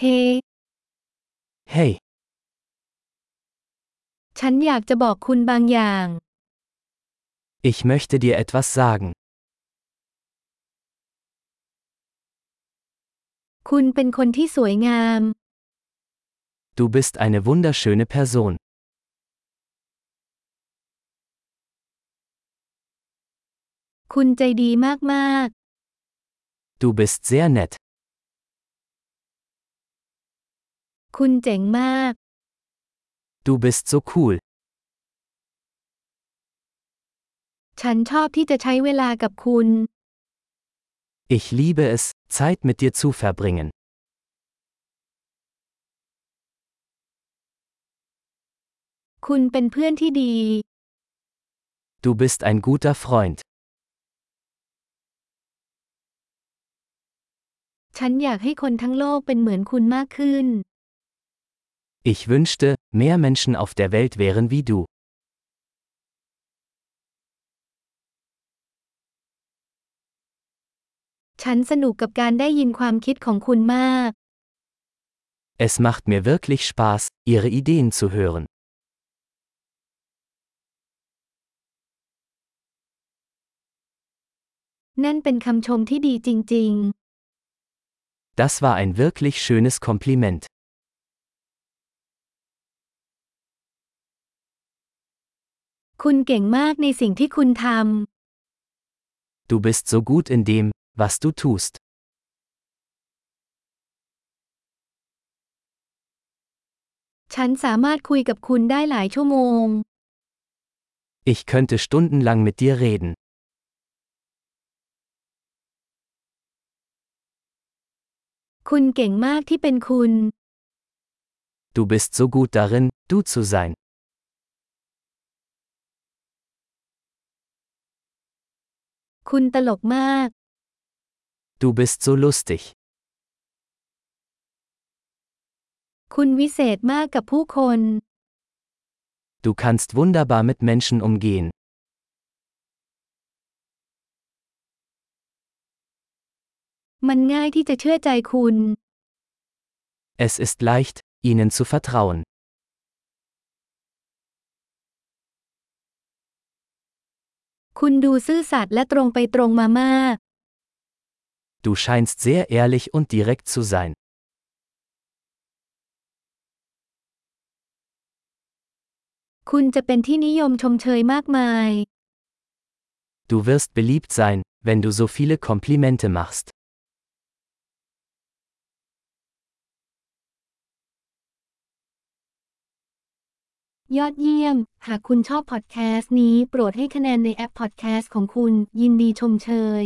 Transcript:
เฮ้ Hey, ฉันอยากจะบอกคุณบางอย่าง ich möchte dir etwas sagen. คุณเป็นคนที่สวยงาม Du bist eine wunderschöne Person. คุณใจดีมาก Du bist sehr nett. คุณเจ๋งมาก Du bist so cool. ฉันชอบที่จะใช้เวลากับคุณ Ich liebe es, Zeit mit dir zu verbringen. คุณเป็นเพื่อนที่ดี Du bist ein guter Freund. ฉันอยากให้คนทั้งโลกเป็นเหมือนคุณมากขึ้น Ich wünschte, mehr Menschen auf der Welt wären wie du. Es macht mir wirklich Spaß, Ihre Ideen zu hören. Das war ein wirklich schönes Kompliment. คุณเก่งมากในสิ่งที่คุณท Du bist so gut in dem, was du tust. ำ ฉันสามารถคุยกับคุณได้หลายชั่วโมง Ich könnte stundenlang mit dir reden. คุณเก่งมากที่เป็นคุณ Du bist so gut darin, du zu sein. คุณตลกมาก Du bist so lustig. คุณวิเศษมากกับผู้คน Du kannst wunderbar mit Menschen umgehen. มันง่ายที่จะเชื่อใจคุณ Es ist leicht, ihnen zu vertrauen. คุณดูซื่อสัตย์และตรงไปตรงมามาก Du scheinst sehr ehrlich und direkt zu sein. คุณจะเป็นที่นิยมชมเชยมากมาย Du wirst beliebt sein, wenn du so viele Komplimente machst. ยอดเยี่ยม หากคุณชอบพอดแคสต์นี้โปรดให้คะแนนในแอปพอดแคสต์ของคุณ ยินดีชมเชย